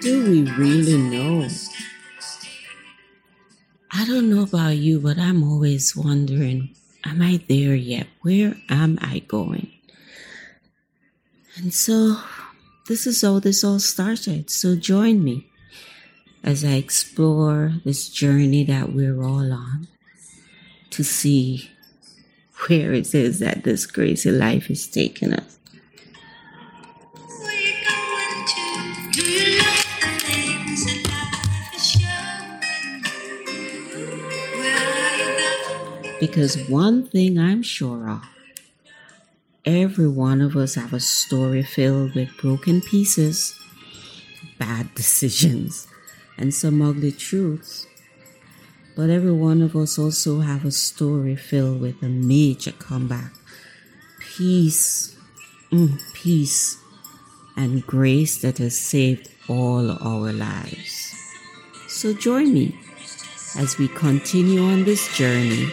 Do we really know? I don't know about you, but I'm always wondering am I there yet? Where am I going? And so, this is how this all started. So, join me as I explore this journey that we're all on to see where it is that this crazy life is taking us. Because one thing I'm sure of, every one of us have a story filled with broken pieces, bad decisions, and some ugly truths. But every one of us also have a story filled with a major comeback. Peace, mm, peace, and grace that has saved all our lives. So join me as we continue on this journey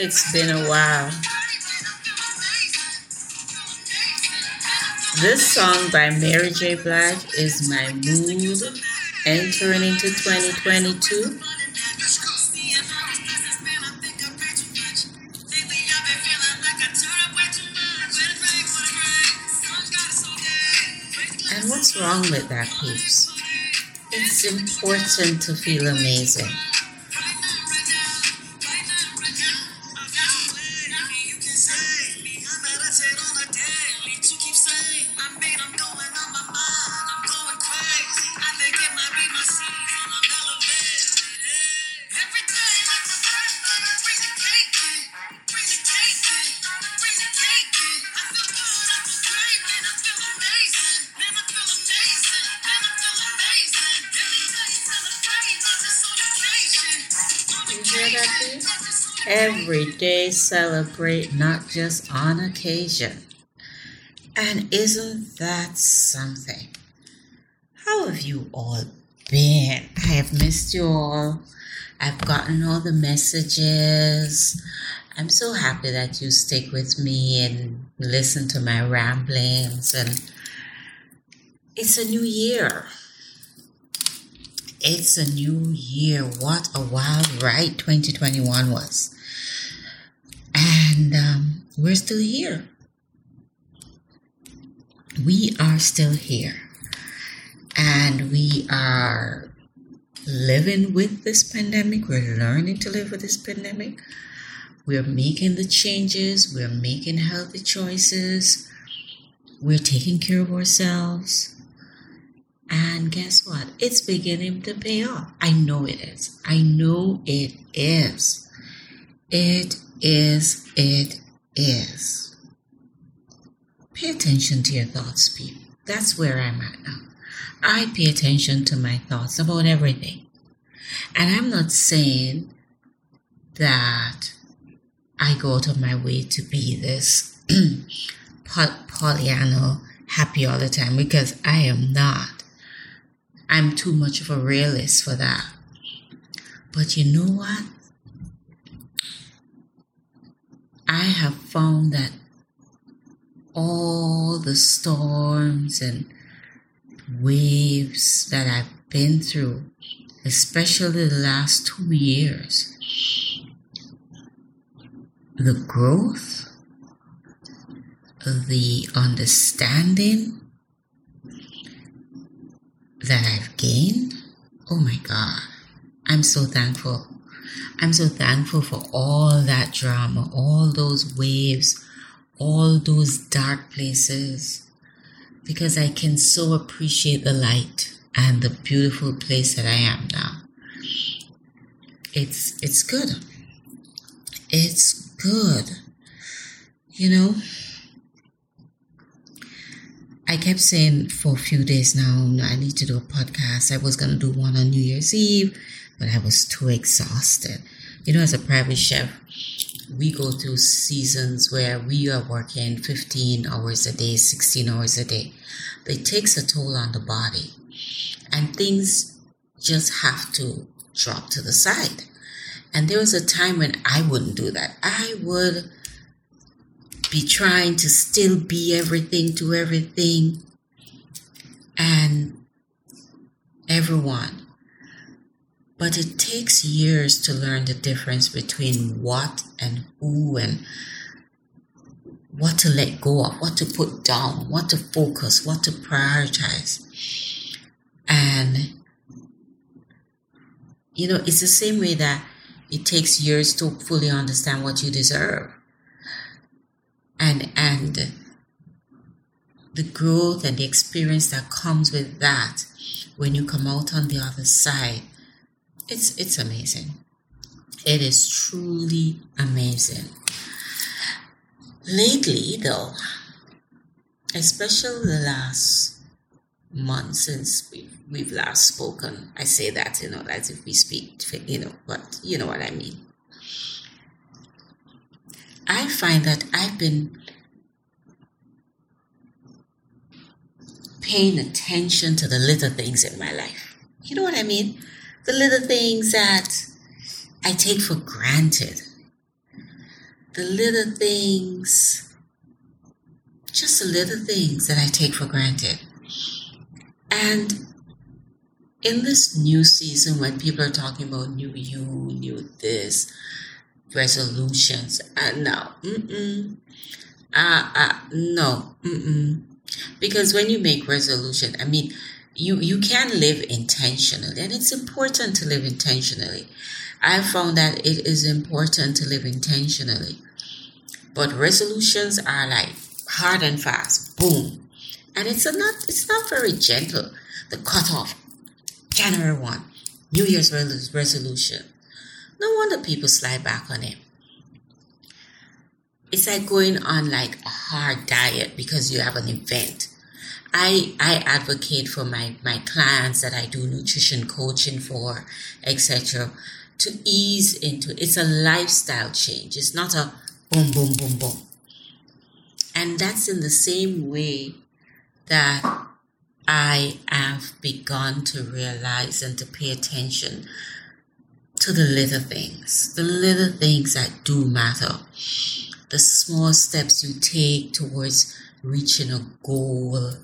It's been a while. This song by Mary J. Blige is my mood entering into 2022. And what's wrong with that, peeps? It's important to feel amazing. Every day celebrate, not just on occasion. And isn't that something? How have you all been? I have missed you all. I've gotten all the messages. I'm so happy that you stick with me and listen to my ramblings. And it's a new year. It's a new year. What a wild ride 2021 was. And um, we're still here. We are still here. And we are living with this pandemic. We're learning to live with this pandemic. We're making the changes. We're making healthy choices. We're taking care of ourselves. And guess what? It's beginning to pay off. I know it is. I know it is. It is, it is. Pay attention to your thoughts, people. That's where I'm at now. I pay attention to my thoughts about everything. And I'm not saying that I go out of my way to be this Pollyanna happy all the time because I am not. I'm too much of a realist for that. But you know what? I have found that all the storms and waves that I've been through, especially the last two years, the growth, the understanding that I've gained, oh my God, I'm so thankful. I'm so thankful for all that drama, all those waves, all those dark places, because I can so appreciate the light and the beautiful place that I am now. It's it's good. It's good. You know, I kept saying for a few days now, I need to do a podcast. I was going to do one on New Year's Eve, but I was too exhausted. You know, as a private chef, we go through seasons where we are working 15 hours a day, 16 hours a day. It takes a toll on the body, and things just have to drop to the side. And there was a time when I wouldn't do that. I would be trying to still be everything to everything and everyone. But it takes years to learn the difference between what and who and what to let go of, what to put down, what to focus, what to prioritize. And, you know, it's the same way that it takes years to fully understand what you deserve and and the growth and the experience that comes with that when you come out on the other side it's it's amazing. It is truly amazing. Lately though especially the last month since we've, we've last spoken i say that you know as if we speak you know but you know what i mean I find that I've been paying attention to the little things in my life. You know what I mean? The little things that I take for granted. The little things, just the little things that I take for granted. And in this new season, when people are talking about new you, new this, resolutions. Uh, no, mm-mm. Uh, uh, no, mm-mm. Because when you make resolution, I mean, you you can live intentionally, and it's important to live intentionally. I found that it is important to live intentionally, but resolutions are like hard and fast, boom, and it's not it's not very gentle. The cutoff, January one, New Year's resolution no wonder people slide back on it. It's like going on like a hard diet because you have an event. I I advocate for my my clients that I do nutrition coaching for, etc. To ease into it's a lifestyle change. It's not a boom boom boom boom. And that's in the same way that I have begun to realize and to pay attention to the little things, the little things that do matter, the small steps you take towards reaching a goal,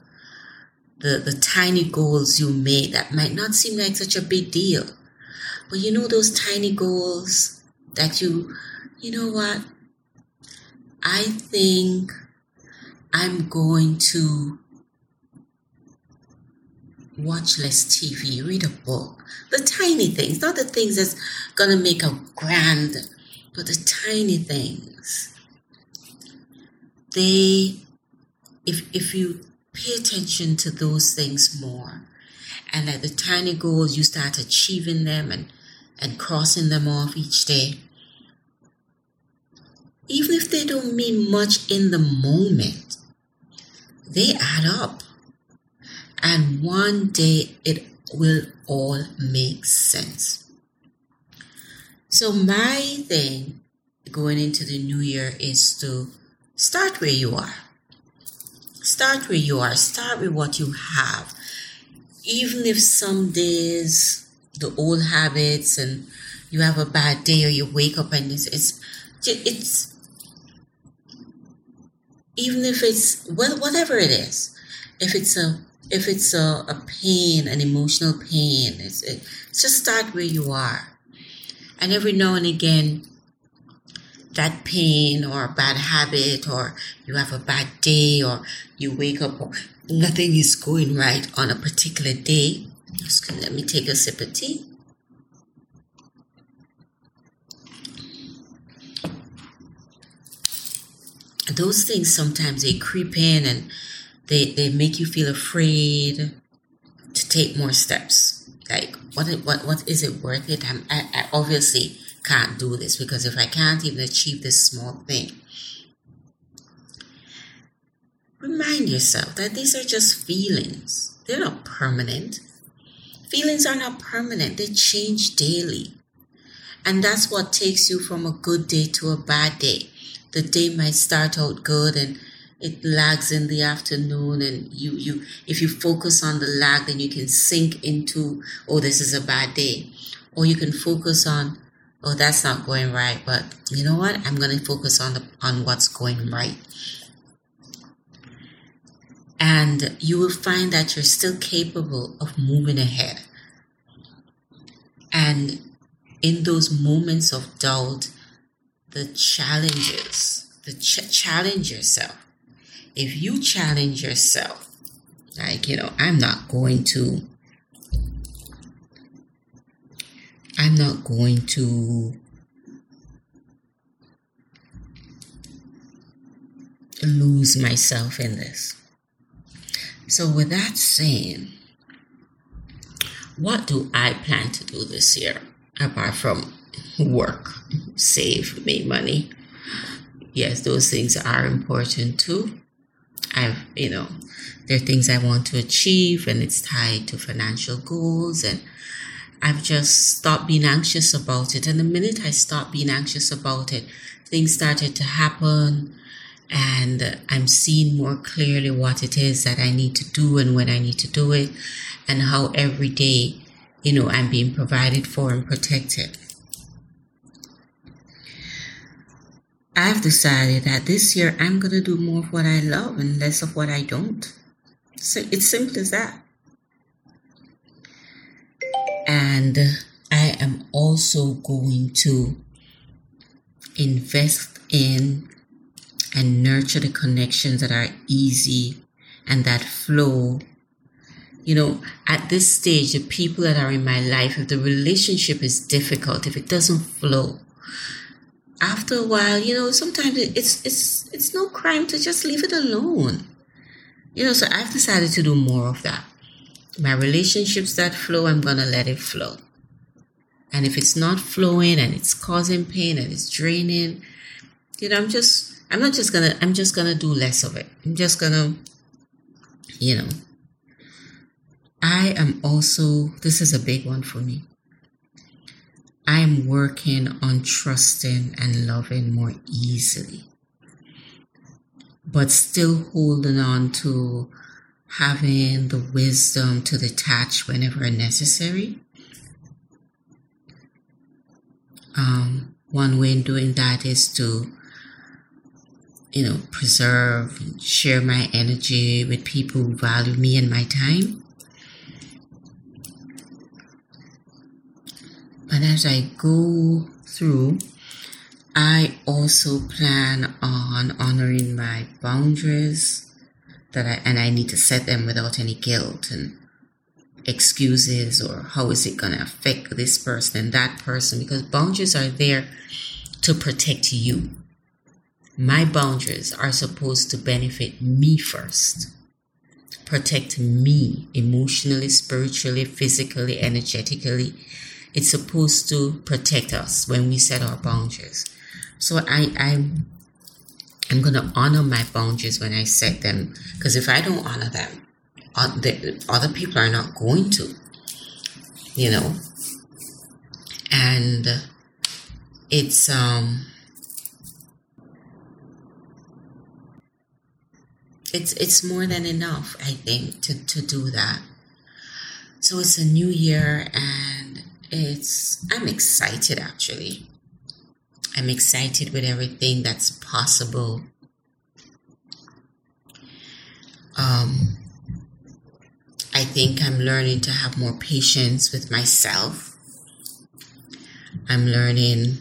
the, the tiny goals you make that might not seem like such a big deal. But you know those tiny goals that you, you know what? I think I'm going to watch less TV, read a book. The tiny things, not the things that's gonna make a grand, but the tiny things. They, if if you pay attention to those things more, and at the tiny goals you start achieving them and and crossing them off each day, even if they don't mean much in the moment, they add up and one day it will all make sense. So, my thing going into the new year is to start where you are. Start where you are. Start with what you have. Even if some days the old habits and you have a bad day or you wake up and it's it's, it's even if it's well whatever it is if it's a if it's a, a pain, an emotional pain, it's, it, just start where you are. And every now and again, that pain or a bad habit or you have a bad day or you wake up or nothing is going right on a particular day. Just let me take a sip of tea. Those things sometimes they creep in and they, they make you feel afraid to take more steps. Like, what, what, what is it worth it? I'm, I, I obviously can't do this because if I can't even achieve this small thing, remind yourself that these are just feelings. They're not permanent. Feelings are not permanent, they change daily. And that's what takes you from a good day to a bad day. The day might start out good and it lags in the afternoon and you you if you focus on the lag then you can sink into oh this is a bad day. Or you can focus on oh that's not going right but you know what? I'm going to focus on the on what's going right. And you will find that you're still capable of moving ahead. And in those moments of doubt the challenges the ch- challenge yourself if you challenge yourself like you know i'm not going to I'm not going to lose myself in this. So, with that saying, what do I plan to do this year apart from work, save, make money? Yes, those things are important too. I've, you know, there are things I want to achieve and it's tied to financial goals and I've just stopped being anxious about it. And the minute I stopped being anxious about it, things started to happen and I'm seeing more clearly what it is that I need to do and when I need to do it and how every day, you know, I'm being provided for and protected. I've decided that this year I'm going to do more of what I love and less of what I don't. So it's simple as that. And I am also going to invest in and nurture the connections that are easy and that flow. You know, at this stage, the people that are in my life, if the relationship is difficult, if it doesn't flow, after a while, you know, sometimes it's it's it's no crime to just leave it alone. You know, so I've decided to do more of that my relationships that flow, I'm to let it flow. And if it's not flowing and it's causing pain and it's draining, you know, I'm just, I'm not just to, I'm just to do less of it. I'm just to, you know, I am also, this is a big one for me. I am working on trusting and loving more easily, but still holding on to having the wisdom to detach whenever necessary. Um, one way in doing that is to, you know, preserve, and share my energy with people who value me and my time. But as I go through, I also plan on honoring my boundaries that I, and I need to set them without any guilt and excuses or how is it going to affect this person and that person because boundaries are there to protect you. My boundaries are supposed to benefit me first, protect me emotionally, spiritually, physically, energetically. It's supposed to protect us when we set our boundaries. So I, I I'm going to honor my boundaries when I set them because if I don't honor them, other people are not going to, you know. And it's um it's it's more than enough, I think, to, to do that. So it's a new year and it's I'm excited actually. I'm excited with everything that's possible. Um, I think I'm learning to have more patience with myself. I'm learning,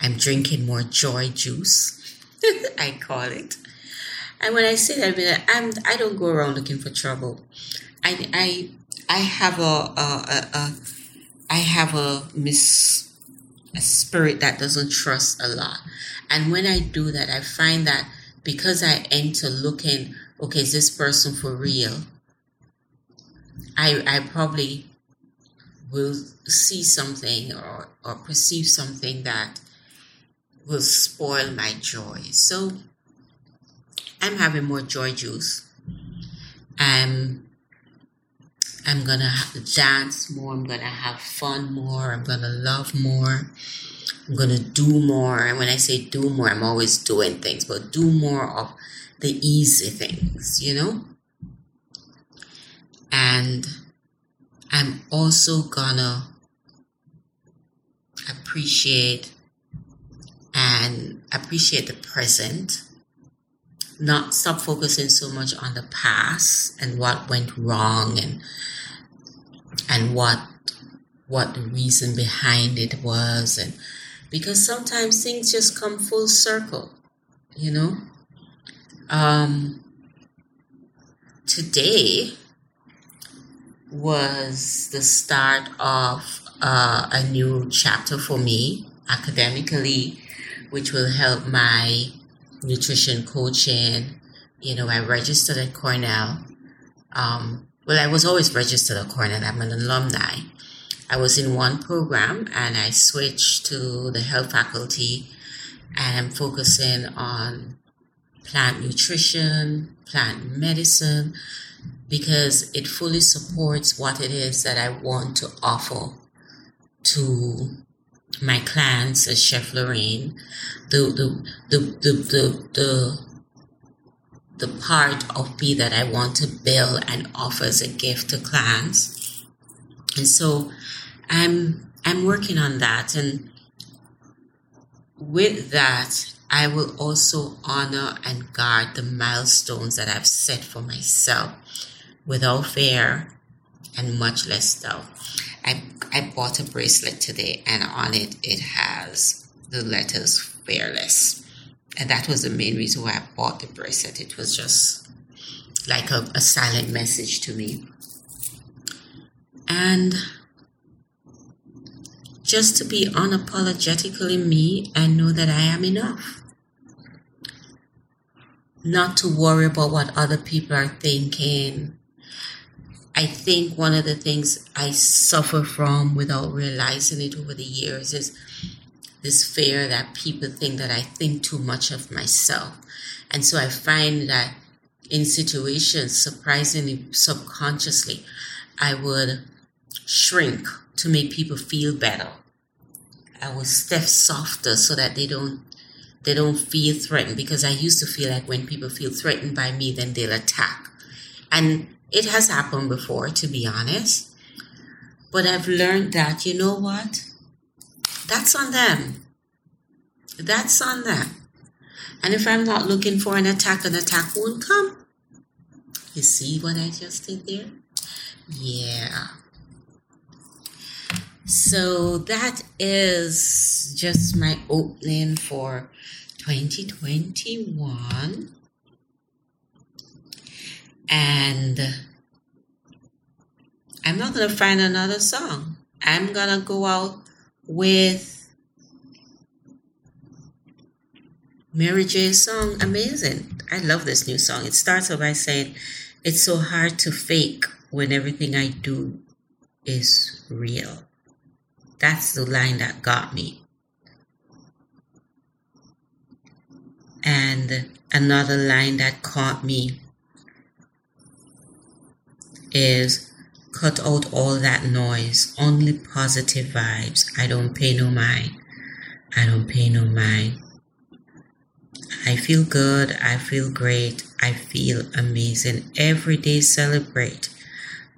I'm drinking more joy juice, I call it. And when I say that, I mean, I'm, I don't go around looking for trouble. I, I, I have a, a, a, a I have a mis a spirit that doesn't trust a lot. And when I do that, I find that because I enter looking, okay, is this person for real? I I probably will see something or, or perceive something that will spoil my joy. So I'm having more joy juice. I'm I'm gonna dance more. I'm gonna have fun more. I'm gonna love more. I'm gonna do more. And when I say do more, I'm always doing things, but do more of the easy things, you know? And I'm also gonna appreciate and appreciate the present not stop focusing so much on the past and what went wrong and and what what the reason behind it was and because sometimes things just come full circle you know um today was the start of uh, a new chapter for me academically which will help my nutrition coaching. You know, I registered at Cornell. Um, well, I was always registered at Cornell. I'm an alumni. I was in one program and I switched to the health faculty and I'm focusing on plant nutrition, plant medicine, because it fully supports what it is that I want to offer to my clients as Chef Lorraine, the the the the the, the, the part of me that I want to build and offer as a gift to clients. And so I'm I'm working on that and with that I will also honor and guard the milestones that I've set for myself without fear and much less doubt. I, I bought a bracelet today and on it it has the letters fearless. And that was the main reason why I bought the bracelet. It was just like a, a silent message to me. And just to be unapologetically me and know that I am enough. Not to worry about what other people are thinking, I think one of the things I suffer from without realizing it over the years is this fear that people think that I think too much of myself. And so I find that in situations, surprisingly, subconsciously, I would shrink to make people feel better. I would step softer so that they don't they don't feel threatened because I used to feel like when people feel threatened by me, then they'll attack. And it has happened before, to be honest. But I've learned that, you know what? That's on them. That's on them. And if I'm not looking for an attack, an attack won't come. You see what I just did there? Yeah. So that is just my opening for 2021. And I'm not going to find another song. I'm going to go out with Mary J's song, Amazing. I love this new song. It starts off by saying, It's so hard to fake when everything I do is real. That's the line that got me. And another line that caught me is cut out all that noise, only positive vibes. I don't pay no mind. I don't pay no mind. I feel good. I feel great. I feel amazing. Every day celebrate,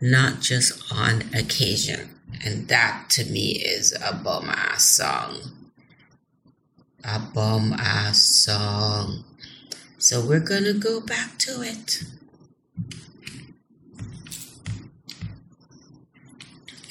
not just on occasion. And that to me is a bum ass song. A bum ass song. So we're gonna go back to it.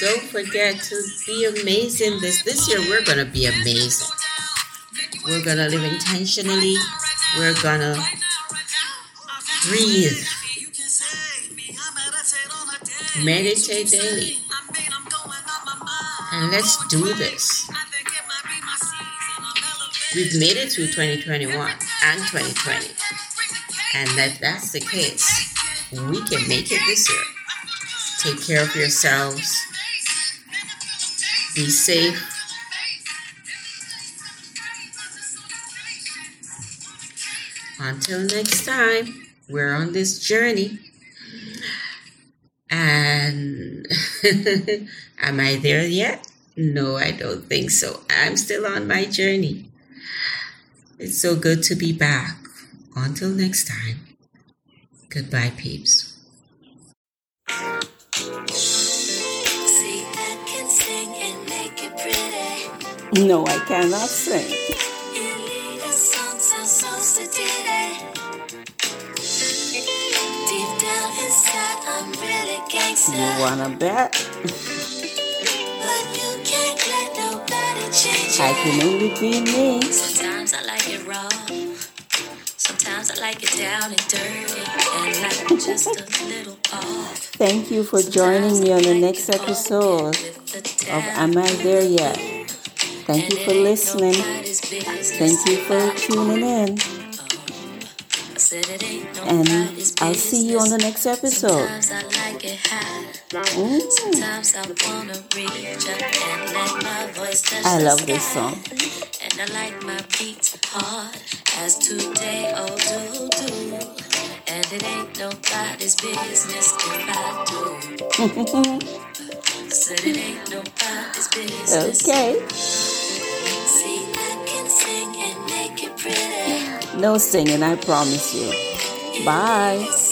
don't forget to be amazing. This this year we're gonna be amazing. We're gonna live intentionally. We're gonna breathe. Meditate daily. And let's do this. We've made it through 2021 and 2020. And that that's the case, we can make it this year. Take care of yourselves. Be safe. Until next time, we're on this journey. And am I there yet? No, I don't think so. I'm still on my journey. It's so good to be back. Until next time, goodbye, peeps. No, I cannot sing. You wanna bet? I can only be me. Sometimes I like it raw. Sometimes I like it down and dirty. And like just a little off. Thank you for joining me on the next episode of Am I There Yet? Thank you for listening. Thank you for tuning in. And I'll see you on the next episode. Mm. I love this song. And I like my beats hard as today oh do do. And it ain't nobody's business if I do. Said it ain't nobody's business. Okay. No singing, I promise you. Bye.